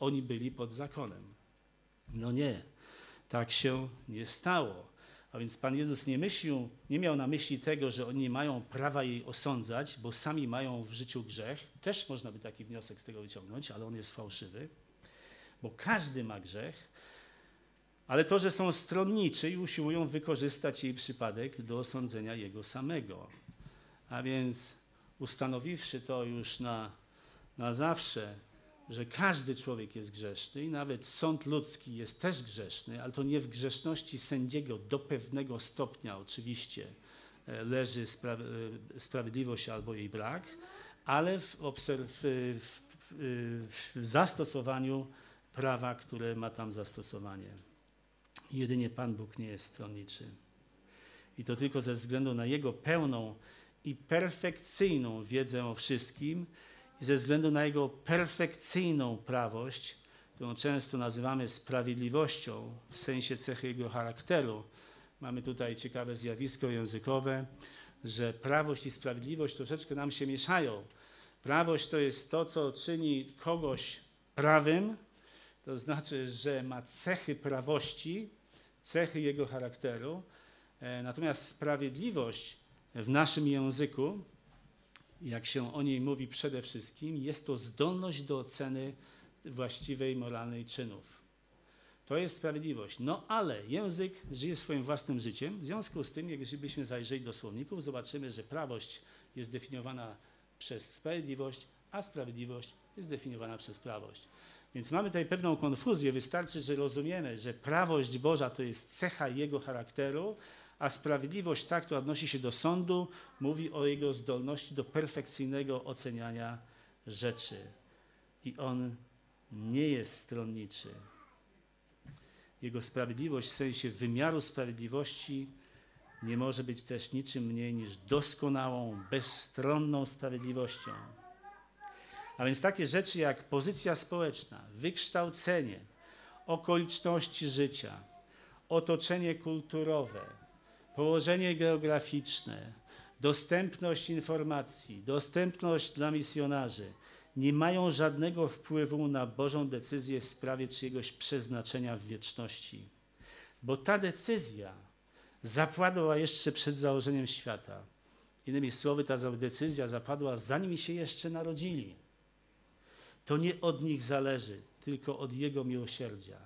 Oni byli pod zakonem. No nie, tak się nie stało. A więc Pan Jezus nie myślił, nie miał na myśli tego, że oni nie mają prawa jej osądzać, bo sami mają w życiu grzech. Też można by taki wniosek z tego wyciągnąć, ale on jest fałszywy, bo każdy ma grzech. ale to, że są stronniczy i usiłują wykorzystać jej przypadek do osądzenia jego samego. A więc ustanowiwszy to już na, na zawsze, że każdy człowiek jest grzeszny i nawet sąd ludzki jest też grzeszny, ale to nie w grzeszności sędziego do pewnego stopnia oczywiście e, leży spra e, sprawiedliwość albo jej brak, ale w, w, w, w zastosowaniu prawa, które ma tam zastosowanie. Jedynie Pan Bóg nie jest stronniczy. I to tylko ze względu na Jego pełną i perfekcyjną wiedzę o wszystkim ze względu na Jego perfekcyjną prawość, którą często nazywamy sprawiedliwością w sensie cechy Jego charakteru. Mamy tutaj ciekawe zjawisko językowe, że prawość i sprawiedliwość troszeczkę nam się mieszają. Prawość to jest to, co czyni kogoś prawym, to znaczy, że ma cechy prawości, cechy jego charakteru. E, natomiast sprawiedliwość w naszym języku, jak się o niej mówi przede wszystkim, jest to zdolność do oceny właściwej moralnej czynów. To jest sprawiedliwość. No ale język żyje swoim własnym życiem. W związku z tym, jeżeli byśmy zajrzeli do słowników, zobaczymy, że prawość jest definiowana przez sprawiedliwość, a sprawiedliwość jest definiowana przez prawość. Więc mamy tutaj pewną konfuzję. Wystarczy, że rozumiemy, że prawość Boża to jest cecha Jego charakteru, a sprawiedliwość, ta, która odnosi się do sądu, mówi o Jego zdolności do perfekcyjnego oceniania rzeczy. I On nie jest stronniczy. Jego sprawiedliwość w sensie wymiaru sprawiedliwości nie może być też niczym mniej niż doskonałą, bezstronną sprawiedliwością. A więc takie rzeczy jak pozycja społeczna, wykształcenie, okoliczności życia, otoczenie kulturowe, położenie geograficzne, dostępność informacji, dostępność dla misjonarzy nie mają żadnego wpływu na Bożą decyzję w sprawie czyjegoś przeznaczenia w wieczności. Bo ta decyzja zapadła jeszcze przed założeniem świata. Innymi słowy, ta decyzja zapadła zanim się jeszcze narodzili. To nie od nich zależy, tylko od Jego miłosierdzia.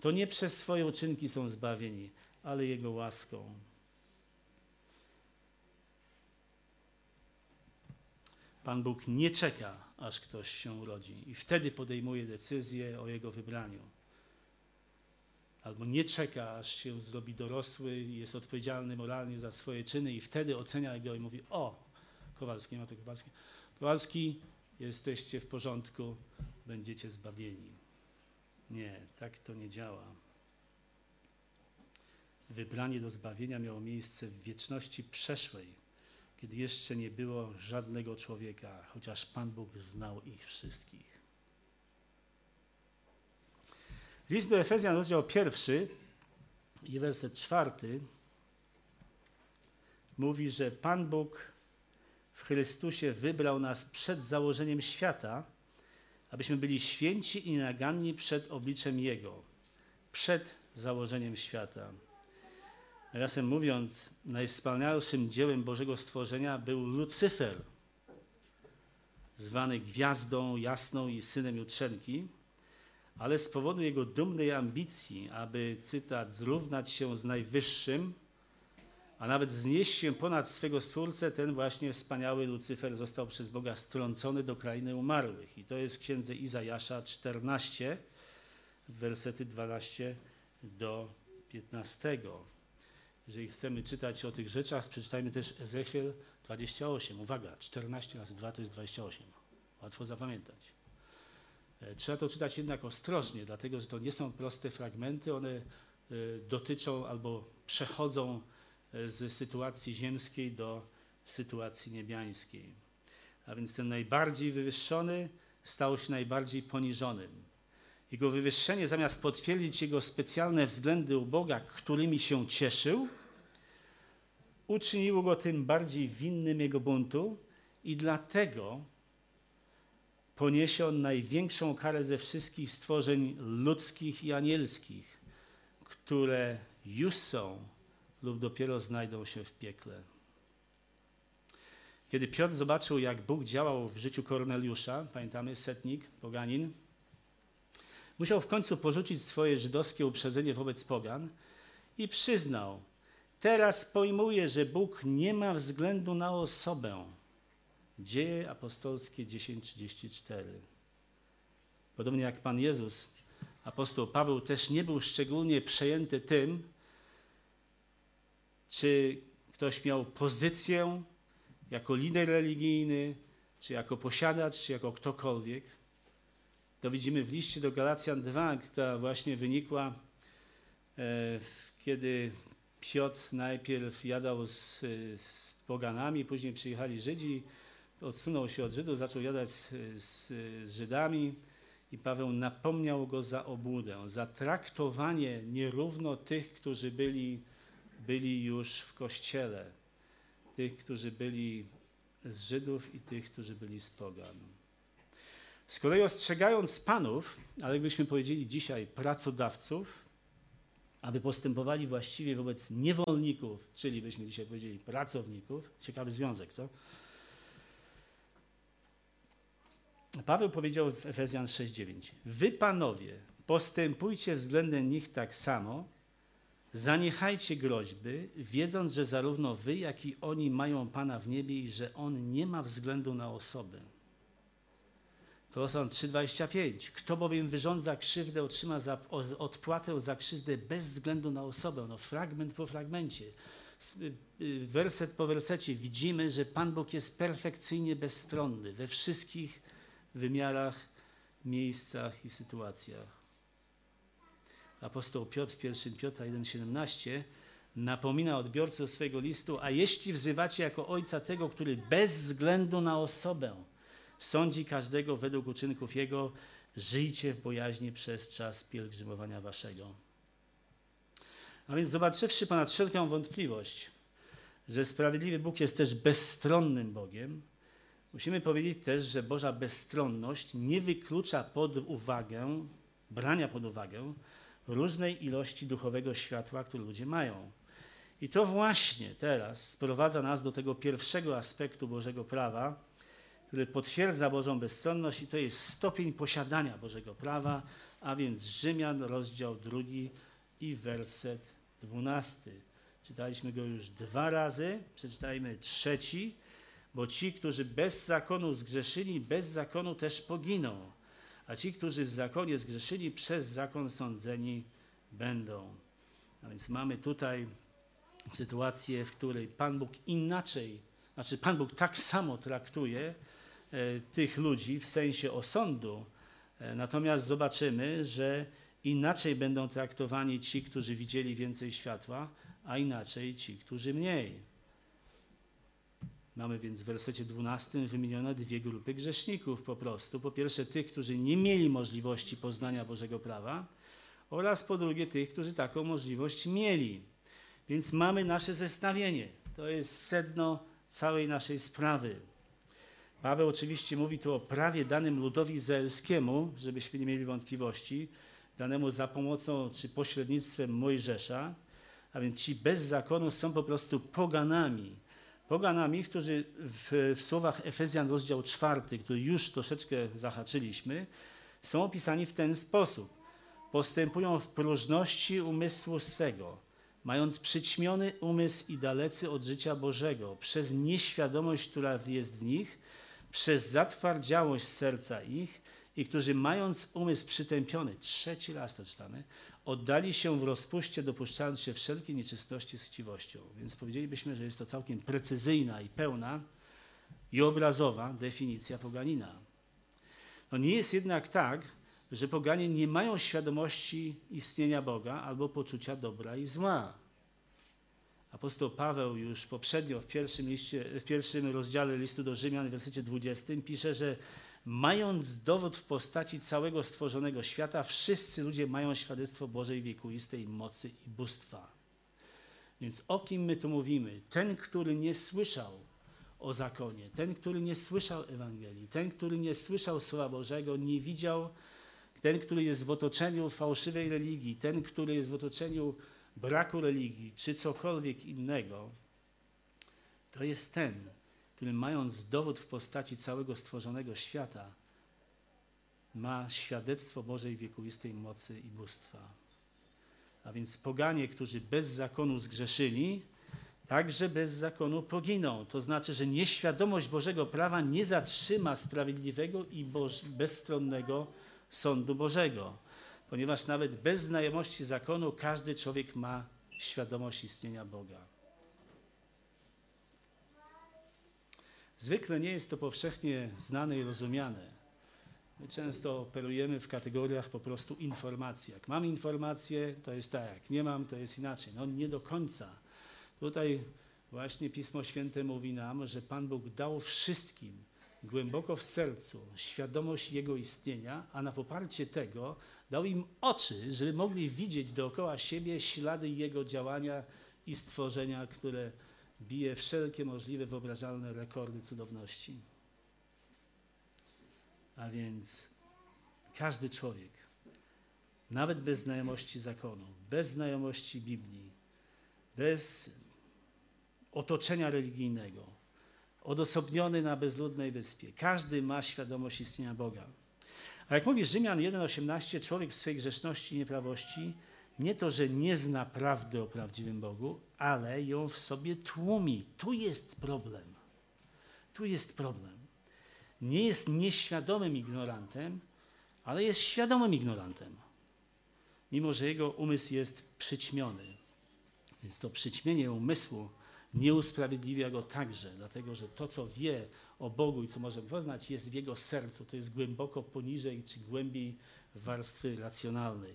To nie przez swoje uczynki są zbawieni, ale Jego łaską. Pan Bóg nie czeka, aż ktoś się urodzi i wtedy podejmuje decyzję o jego wybraniu. Albo nie czeka, aż się zrobi dorosły jest odpowiedzialny moralnie za swoje czyny i wtedy ocenia go i mówi, o, Kowalski, ma to Kowalski. Kowalski, jesteście w porządku, będziecie zbawieni. Nie, tak to nie działa. Wybranie do zbawienia miało miejsce w wieczności przeszłej, kiedy jeszcze nie było żadnego człowieka, chociaż Pan Bóg znał ich wszystkich. List do Efezjan, rozdział pierwszy i werset czwarty mówi, że Pan Bóg w Chrystusie wybrał nas przed założeniem świata, abyśmy byli święci i naganni przed obliczem Jego, przed założeniem świata. Nawiasem mówiąc, najwspanialszym dziełem Bożego stworzenia był Lucyfer, zwany gwiazdą jasną i synem jutrzenki, ale z powodu jego dumnej ambicji, aby, cytat, zrównać się z najwyższym, a nawet znieść się ponad swego Stwórcę, ten właśnie wspaniały Lucyfer został przez Boga strącony do krainy umarłych. I to jest w księdze Izajasza 14, wersety 12 do 15. Jeżeli chcemy czytać o tych rzeczach, przeczytajmy też Ezechiel 28. Uwaga, 14 razy 2 to jest 28. Łatwo zapamiętać. E, trzeba to czytać jednak ostrożnie, dlatego że to nie są proste fragmenty, one e, dotyczą albo przechodzą z sytuacji ziemskiej do sytuacji niebiańskiej. A więc ten najbardziej wywyższony stał się najbardziej poniżonym. Jego wywyższenie, zamiast potwierdzić jego specjalne względy u Boga, którymi się cieszył, uczyniło go tym bardziej winnym jego buntu i dlatego poniesie on największą karę ze wszystkich stworzeń ludzkich i anielskich, które już są lub dopiero znajdą się w piekle. Kiedy Piotr zobaczył, jak Bóg działał w życiu Korneliusza, pamiętamy, setnik, poganin, Musiał w końcu porzucić swoje żydowskie uprzedzenie wobec pogan i przyznał, teraz pojmuję, że Bóg nie ma względu na osobę. Dzieje apostolskie 10:34. Podobnie jak Pan Jezus, apostoł Paweł też nie był szczególnie przejęty tym, czy ktoś miał pozycję jako lider religijny, czy jako posiadacz, czy jako ktokolwiek. To widzimy w liście do Galacjan 2, która właśnie wynikła, e, kiedy Piotr najpierw jadał z, z poganami, później przyjechali Żydzi, odsunął się od Żydów, zaczął jadać z, z, Żydami i Paweł napomniał go za obłudę, za traktowanie nierówno tych, którzy byli, byli już w kościele, tych, którzy byli z Żydów i tych, którzy byli z pogan. Z kolei ostrzegając panów, ale jakbyśmy powiedzieli dzisiaj pracodawców, aby postępowali właściwie wobec niewolników, czyli byśmy dzisiaj powiedzieli pracowników, ciekawy związek, co? Paweł powiedział w Efezjan 6:9: Wy panowie, postępujcie względem nich tak samo, zaniechajcie groźby, wiedząc, że zarówno wy, jak i oni mają Pana w niebie i że On nie ma względu na osobę. Kolosan 3,25. Kto bowiem wyrządza krzywdę, otrzyma za, odpłatę za krzywdę bez względu na osobę. No, fragment po fragmencie, y, y, werset po wersecie widzimy, że Pan Bóg jest perfekcyjnie bezstronny we wszystkich wymiarach, miejscach i sytuacjach. Apostoł Piotr w 1 Piotra 1,17 napomina odbiorców swojego listu, a jeśli wzywacie jako ojca tego, który bez względu na osobę sądzi każdego według uczynków jego, żyjcie w bojaźni przez czas pielgrzymowania waszego. A więc zobaczywszy ponad wszelką wątpliwość, że sprawiedliwy Bóg jest też bezstronnym Bogiem, Musimy powiedzieć też, że Boża bezstronność nie wyklucza pod uwagę, brania pod uwagę różnej ilości duchowego światła, które ludzie mają. I to właśnie teraz sprowadza nas do tego pierwszego aspektu Bożego prawa, który potwierdza Bożą bezstronność, i to jest stopień posiadania Bożego prawa, a więc Rzymian, rozdział drugi i werset dwunasty. Czytaliśmy go już dwa razy, przeczytajmy trzeci bo ci, którzy bez zakonu zgrzeszyli, bez zakonu też poginą, a ci, którzy w zakonie zgrzeszyli, przez zakon sądzeni będą. A więc mamy tutaj sytuację, w której Pan Bóg inaczej, znaczy Pan Bóg tak samo traktuje tych ludzi w sensie osądu, e, natomiast zobaczymy, że inaczej będą traktowani ci, którzy widzieli więcej światła, a inaczej ci, którzy mniej. Mamy więc w wersecie 12 wymienione dwie grupy grzeszników po prostu. Po pierwsze tych, którzy nie mieli możliwości poznania Bożego prawa oraz po drugie tych, którzy taką możliwość mieli. Więc mamy nasze zestawienie. To jest sedno całej naszej sprawy. Paweł oczywiście mówi tu o prawie danym ludowi izraelskiemu, żebyśmy nie mieli wątpliwości, danemu za pomocą czy pośrednictwem Mojżesza, a więc ci bez zakonu są po prostu poganami Poganami, którzy w, w słowach Efezjan rozdział czwarty, który już troszeczkę zahaczyliśmy, są opisani w ten sposób. Postępują w próżności umysłu swego, mając przyćmiony umysł i dalecy od życia Bożego, przez nieświadomość, która jest w nich, przez zatwardziałość serca ich i którzy mając umysł przytępiony, trzeci raz to czytamy, oddali się w rozpuście, dopuszczając się wszelkiej nieczystości z chciwością. Więc powiedzielibyśmy, że jest to całkiem precyzyjna i pełna i obrazowa definicja poganina. No nie jest jednak tak, że poganie nie mają świadomości istnienia Boga albo poczucia dobra i zła. Apostoł Paweł już poprzednio w pierwszym, liście, w pierwszym rozdziale listu do Rzymian w wersecie 20 pisze, że mając dowód w postaci całego stworzonego świata, wszyscy ludzie mają świadectwo Bożej wiekuistej mocy i bóstwa. Więc o kim my tu mówimy? Ten, który nie słyszał o zakonie, ten, który nie słyszał Ewangelii, ten, który nie słyszał Słowa Bożego, nie widział, ten, który jest w otoczeniu fałszywej religii, ten, który jest w otoczeniu braku religii, czy cokolwiek innego, to jest ten, który mając dowód w postaci całego stworzonego świata, ma świadectwo Bożej wiekuistej mocy i bóstwa. A więc poganie, którzy bez zakonu zgrzeszyli, także bez zakonu poginą. To znaczy, że nieświadomość Bożego prawa nie zatrzyma sprawiedliwego i boż, bezstronnego sądu Bożego, ponieważ nawet bez znajomości zakonu każdy człowiek ma świadomość istnienia Boga. Zwykle nie jest to powszechnie znane i rozumiane. My często operujemy w kategoriach po prostu informacji. Jak mam informację, to jest tak, jak nie mam, to jest inaczej. No nie do końca. Tutaj właśnie Pismo Święte mówi nam, że Pan Bóg dał wszystkim głęboko w sercu świadomość Jego istnienia, a na poparcie tego dał im oczy, żeby mogli widzieć dookoła siebie ślady Jego działania i stworzenia, które bije wszelkie możliwe, wyobrażalne rekordy cudowności. A więc każdy człowiek, nawet bez znajomości zakonu, bez znajomości Biblii, bez otoczenia religijnego, odosobniony na bezludnej wyspie, każdy ma świadomość istnienia Boga. A jak mówi Rzymian 1,18, człowiek w swojej grzeszności i nieprawości nie to, że nie zna prawdy o prawdziwym Bogu, ale ją w sobie tłumi. Tu jest problem. Tu jest problem. Nie jest nieświadomym ignorantem, ale jest świadomym ignorantem, mimo że jego umysł jest przyćmiony. Więc to przyćmienie umysłu nie usprawiedliwia go także, dlatego że to, co wie o Bogu i co może poznać, jest w jego sercu. To jest głęboko poniżej czy głębiej warstwy racjonalnej.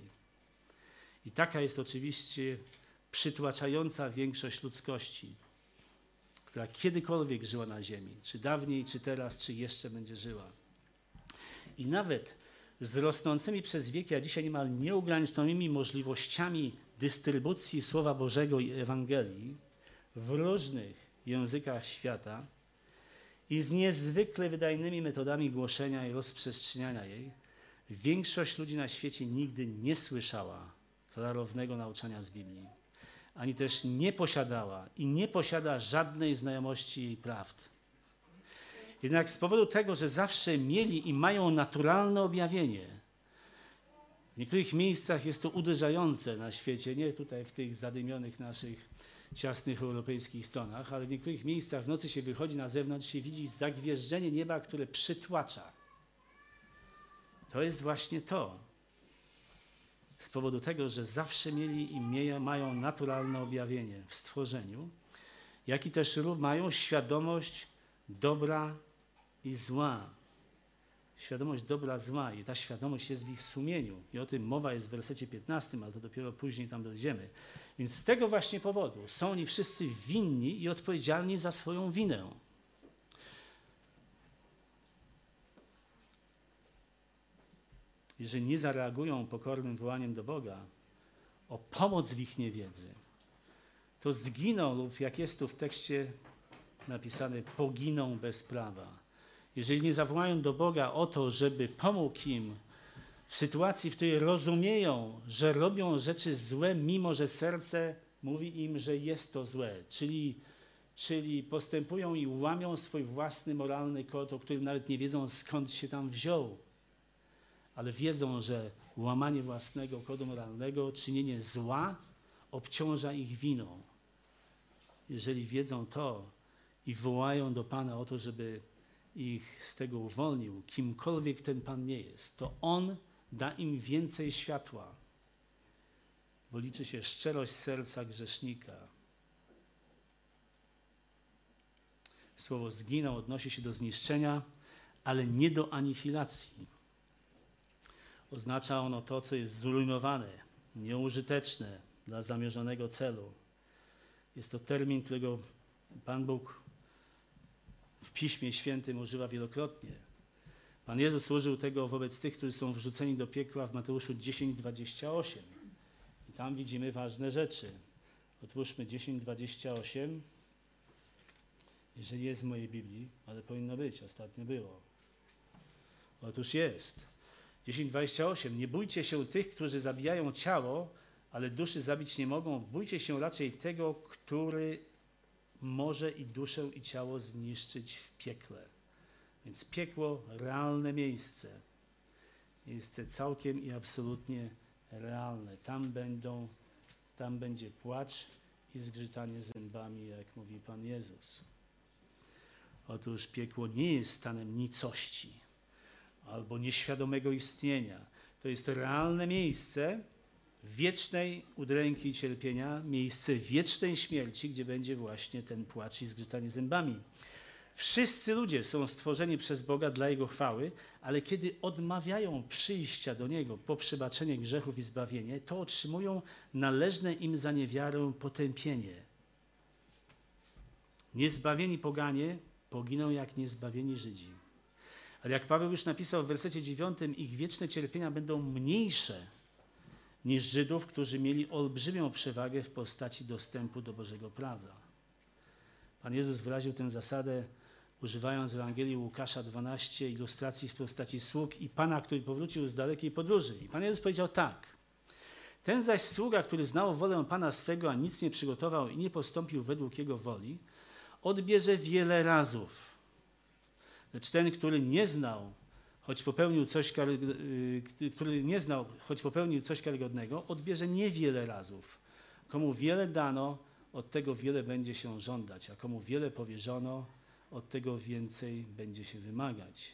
I taka jest oczywiście przytłaczająca większość ludzkości, która kiedykolwiek żyła na Ziemi, czy dawniej, czy teraz, czy jeszcze będzie żyła. I nawet z rosnącymi przez wieki, a dzisiaj niemal nieograniczonymi możliwościami dystrybucji Słowa Bożego i Ewangelii w różnych językach świata i z niezwykle wydajnymi metodami głoszenia i rozprzestrzeniania jej, większość ludzi na świecie nigdy nie słyszała klarownego nauczania z Biblii, ani też nie posiadała i nie posiada żadnej znajomości jej prawd. Jednak z powodu tego, że zawsze mieli i mają naturalne objawienie, w niektórych miejscach jest to uderzające na świecie, nie tutaj w tych zadymionych naszych ciasnych europejskich stronach, ale w niektórych miejscach w nocy się wychodzi na zewnątrz się widzi zagwieżdżenie nieba, które przytłacza. To jest właśnie to, z powodu tego, że zawsze mieli i mają naturalne objawienie w stworzeniu, jak i też mają świadomość dobra i zła. Świadomość dobra, zła i ta świadomość jest w ich sumieniu. I o tym mowa jest w wersecie 15, ale to dopiero później tam dojdziemy. Więc z tego właśnie powodu są oni wszyscy winni i odpowiedzialni za swoją winę. jeżeli nie zareagują pokornym wołaniem do Boga o pomoc w ich niewiedzy, to zginą lub jak jest tu w tekście napisane, poginą bez prawa. Jeżeli nie zawołają do Boga o to, żeby pomógł im w sytuacji, w której rozumieją, że robią rzeczy złe, mimo że serce mówi im, że jest to złe, czyli, czyli postępują i łamią swój własny moralny kod, o którym nawet nie wiedzą skąd się tam wziął ale wiedzą, że łamanie własnego kodu moralnego, czynienie zła obciąża ich winą. Jeżeli wiedzą to i wołają do Pana o to, żeby ich z tego uwolnił, kimkolwiek ten Pan nie jest, to On da im więcej światła, bo liczy się szczerość serca grzesznika. Słowo zginął odnosi się do zniszczenia, ale nie do anihilacji. Oznacza ono to, co jest zrujnowane, nieużyteczne dla zamierzonego celu. Jest to termin, którego Pan Bóg w Piśmie Świętym używa wielokrotnie. Pan Jezus użył tego wobec tych, którzy są wrzuceni do piekła w Mateuszu 10:28. I tam widzimy ważne rzeczy. Otwórzmy 10:28. Jeżeli jest w mojej Biblii, ale powinno być, ostatnio było. Otóż jest. 10:28. Nie bójcie się tych, którzy zabijają ciało, ale duszy zabić nie mogą. Bójcie się raczej tego, który może i duszę, i ciało zniszczyć w piekle. Więc piekło, realne miejsce. miejsce całkiem i absolutnie realne. Tam będą, tam będzie płacz i zgrzytanie zębami, jak mówi Pan Jezus. Otóż piekło nie jest stanem nicości albo nieświadomego istnienia. To jest realne miejsce wiecznej udręki i cierpienia, miejsce wiecznej śmierci, gdzie będzie właśnie ten płacz i zgrzytanie zębami. Wszyscy ludzie są stworzeni przez Boga dla Jego chwały, ale kiedy odmawiają przyjścia do Niego po przebaczenie grzechów i zbawienie, to otrzymują należne im za niewiarę potępienie. Niezbawieni poganie poginą jak niezbawieni Żydzi. Ale jak Paweł już napisał w wersecie 9, ich wieczne cierpienia będą mniejsze niż Żydów, którzy mieli olbrzymią przewagę w postaci dostępu do Bożego prawa. Pan Jezus wyraził tę zasadę używając Ewangelii Łukasza 12 ilustracji w postaci sług i Pana, który powrócił z dalekiej podróży. I Pan Jezus powiedział tak. Ten zaś sługa, który znał wolę Pana swego, a nic nie przygotował i nie postąpił według Jego woli, odbierze wiele razów. Lecz ten, który nie znał, choć popełnił coś, y, który nie znał, choć popełnił coś karygodnego, odbierze niewiele razów. Komu wiele dano, od tego wiele będzie się żądać, a komu wiele powierzono, od tego więcej będzie się wymagać.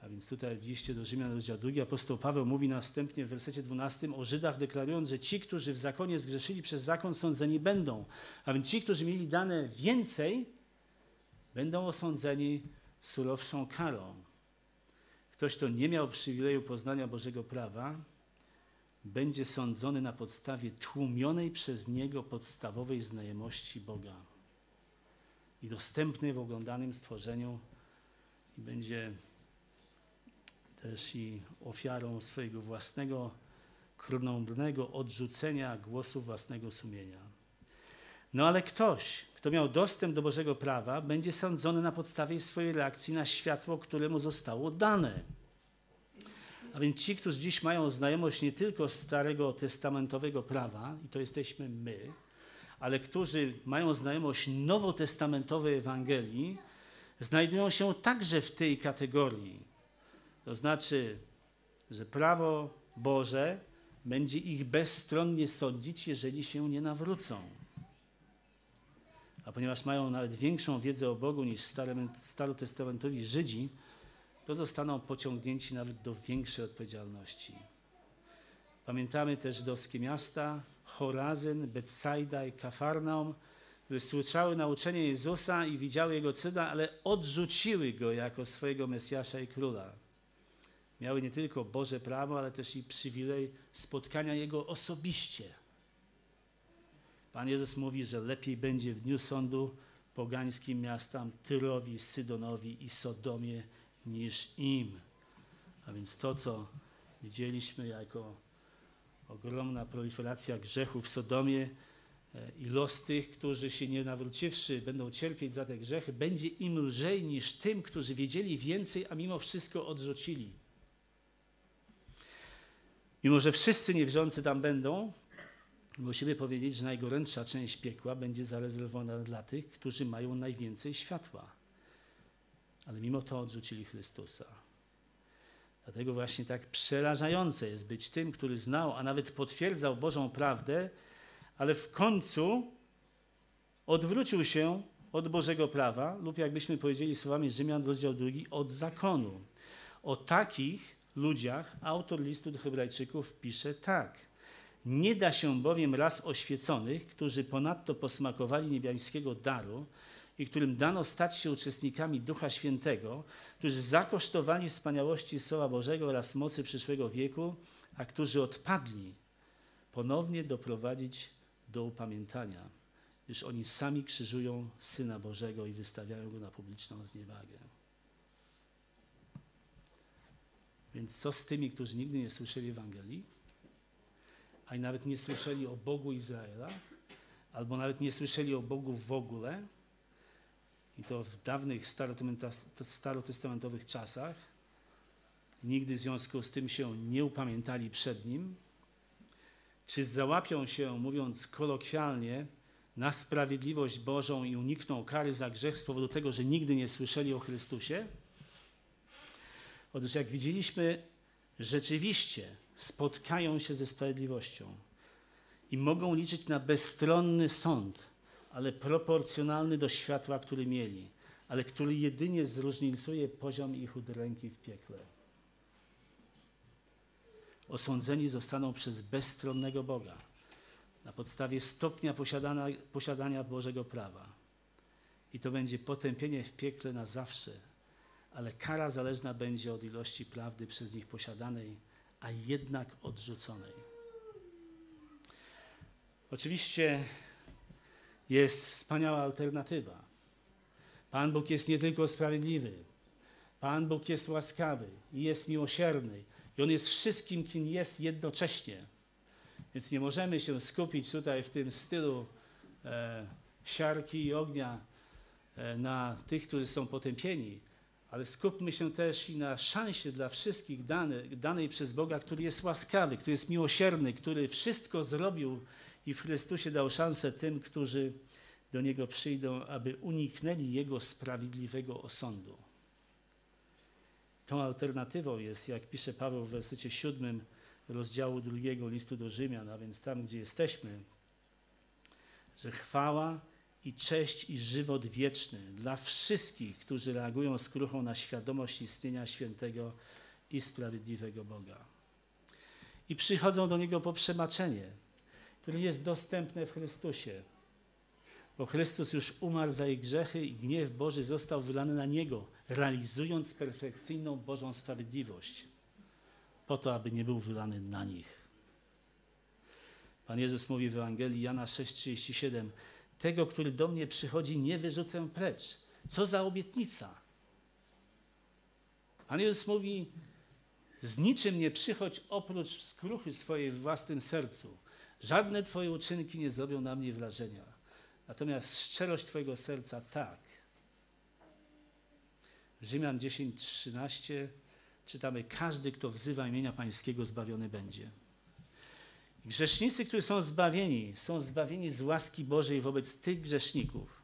A więc tutaj w liście do Rzymian, rozdział 2, apostoł Paweł mówi następnie w wersecie 12 o Żydach, deklarując, że ci, którzy w zakonie zgrzeszyli przez zakon, sądzeni będą. A więc ci, którzy mieli dane więcej, będą osądzeni surowszą karą. Ktoś, kto nie miał przywileju poznania Bożego prawa, będzie sądzony na podstawie tłumionej przez niego podstawowej znajomości Boga i dostępny w oglądanym stworzeniu i będzie też i ofiarą swojego własnego krnąbrnego odrzucenia głosu własnego sumienia. No ale ktoś, kto miał dostęp do Bożego prawa, będzie sądzony na podstawie swojej reakcji na światło, które mu zostało dane. A więc ci, którzy dziś mają znajomość nie tylko Starego Testamentowego prawa, i to jesteśmy my, ale którzy mają znajomość nowotestamentowej Ewangelii, znajdują się także w tej kategorii. To znaczy, że prawo Boże będzie ich bezstronnie sądzić, jeżeli się nie nawrócą. A ponieważ mają nawet większą wiedzę o Bogu niż starotestamentowi Żydzi, to zostaną pociągnięci nawet do większej odpowiedzialności. Pamiętamy też żydowskie miasta, Chorazyn, Betsaida i Kafarnaum, które słyszały nauczenie Jezusa i widziały Jego cuda, ale odrzuciły Go jako swojego Mesjasza i Króla. Miały nie tylko Boże prawo, ale też i przywilej spotkania Jego osobiście. Pan Jezus mówi, że lepiej będzie w dniu sądu pogańskim miastam Tyrowi, Sydonowi i Sodomie niż im. A więc to, co widzieliśmy jako ogromna proliferacja grzechów w Sodomie e, i los tych, którzy się nie nawróciwszy będą cierpieć za te grzechy, będzie im lżej niż tym, którzy wiedzieli więcej, a mimo wszystko odrzucili. Mimo, że wszyscy niewierzący tam będą, musimy powiedzieć, że najgorętsza część piekła będzie zarezerwowana dla tych, którzy mają najwięcej światła. Ale mimo to odrzucili Chrystusa. Dlatego właśnie tak przerażające jest być tym, który znał, a nawet potwierdzał Bożą prawdę, ale w końcu odwrócił się od Bożego prawa, lub jakbyśmy powiedzieli słowami Rzymian, rozdział drugi, od zakonu. O takich ludziach autor listu do Hebrajczyków pisze tak. Nie da się bowiem raz oświeconych, którzy ponadto posmakowali niebiańskiego daru, i którym dano stać się uczestnikami Ducha Świętego, którzy zakosztowali wspaniałości Słowa Bożego oraz mocy przyszłego wieku, a którzy odpadli, ponownie doprowadzić do upamiętania, gdyż oni sami krzyżują Syna Bożego i wystawiają Go na publiczną zniewagę. Więc co z tymi, którzy nigdy nie słyszeli Ewangelii, a nawet nie słyszeli o Bogu Izraela, albo nawet nie słyszeli o Bogu w ogóle, i to w dawnych starotestamentowych czasach. Nigdy w związku z tym się nie upamiętali przed Nim. Czy załapią się, mówiąc kolokwialnie, na sprawiedliwość Bożą i unikną kary za grzech z powodu tego, że nigdy nie słyszeli o Chrystusie? Otóż jak widzieliśmy rzeczywiście spotkają się ze sprawiedliwością i mogą liczyć na bezstronny sąd, ale proporcjonalny do światła, który mieli, ale który jedynie zróżnicuje poziom ich udręki w piekle. Osądzeni zostaną przez bezstronnego Boga na podstawie stopnia posiadania, posiadania Bożego prawa. I to będzie potępienie w piekle na zawsze, ale kara zależna będzie od ilości prawdy przez nich posiadanej, a jednak odrzuconej. Oczywiście jest wspaniała alternatywa. Pan Bóg jest nie tylko sprawiedliwy, Pan Bóg jest łaskawy i jest miłosierny i On jest wszystkim, kim jest jednocześnie. Więc nie możemy się skupić tutaj w tym stylu e, siarki i ognia e, na tych, którzy są potępieni, ale skupmy się też i na szansie dla wszystkich dane, danej przez Boga, który jest łaskawy, który jest miłosierny, który wszystko zrobił i w Chrystusie dał szansę tym, którzy do Niego przyjdą, aby uniknęli Jego sprawiedliwego osądu. Tą alternatywą jest, jak pisze Paweł w wersecie siódmym rozdziału drugiego listu do Rzymian, a więc tam, gdzie jesteśmy, że chwała i cześć i żywot wieczny dla wszystkich, którzy reagują skruchą na świadomość istnienia świętego i sprawiedliwego Boga. I przychodzą do Niego po przebaczenie, które jest dostępne w Chrystusie. Bo Chrystus już umarł za ich grzechy i gniew Boży został wylany na Niego, realizując perfekcyjną Bożą sprawiedliwość, po to, aby nie był wylany na nich. Pan Jezus mówi w Ewangelii Jana 6,37 Tego, który do mnie przychodzi, nie wyrzucę precz. Co za obietnica? Pan Jezus mówi, z niczym nie przychodź oprócz skruchy swojej w własnym sercu. Żadne Twoje uczynki nie zrobią na mnie wrażenia. Natomiast szczerość Twojego serca tak. Rzymian 10:13 czytamy: Każdy, kto wzywa imienia Pańskiego, zbawiony będzie. Grzesznicy, którzy są zbawieni, są zbawieni z łaski Bożej wobec tych grzeszników,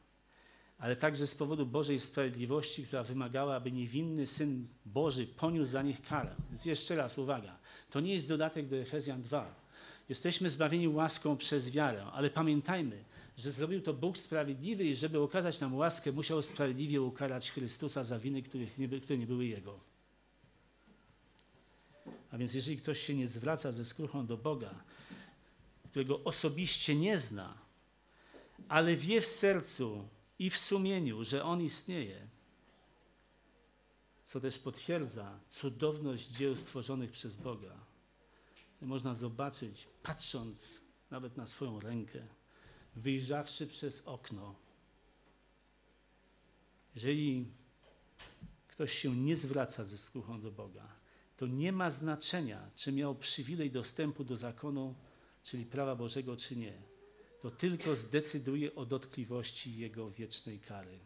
ale także z powodu Bożej sprawiedliwości, która wymagała, aby niewinny Syn Boży poniósł za nich karę. Więc jeszcze raz uwaga, to nie jest dodatek do Efezjan 2. Jesteśmy zbawieni łaską przez wiarę, ale pamiętajmy, że zrobił to Bóg sprawiedliwy i żeby okazać nam łaskę, musiał sprawiedliwie ukarać Chrystusa za winy, których nie, które nie były Jego. A więc jeżeli ktoś się nie zwraca ze skruchą do Boga, którego osobiście nie zna, ale wie w sercu i w sumieniu, że On istnieje, co też potwierdza cudowność dzieł stworzonych przez Boga, można zobaczyć, patrząc nawet na swoją rękę, wyjrzawszy przez okno. Jeżeli ktoś się nie zwraca ze skruchą do Boga, to nie ma znaczenia, czy miał przywilej dostępu do zakonu, czyli prawa Bożego, czy nie. To tylko zdecyduje o dotkliwości Jego wiecznej kary.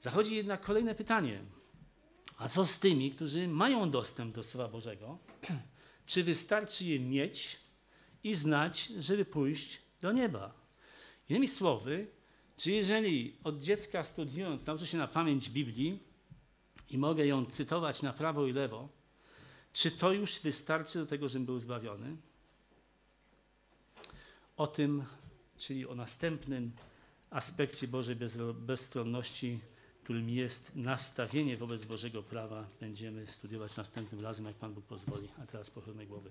Zachodzi jednak kolejne pytanie. A co z tymi, którzy mają dostęp do Słowa Bożego? Czy wystarczy je mieć i znać, żeby pójść do nieba? Innymi słowy, czy jeżeli od dziecka studiując nauczę się na pamięć Biblii i mogę ją cytować na prawo i lewo, czy to już wystarczy do tego, żebym był zbawiony? O tym, czyli o następnym aspekcie Bożej bezstronności, którym jest nastawienie wobec Bożego prawa, będziemy studiować następnym razem, jak Pan Bóg pozwoli. A teraz pochylmy głowy.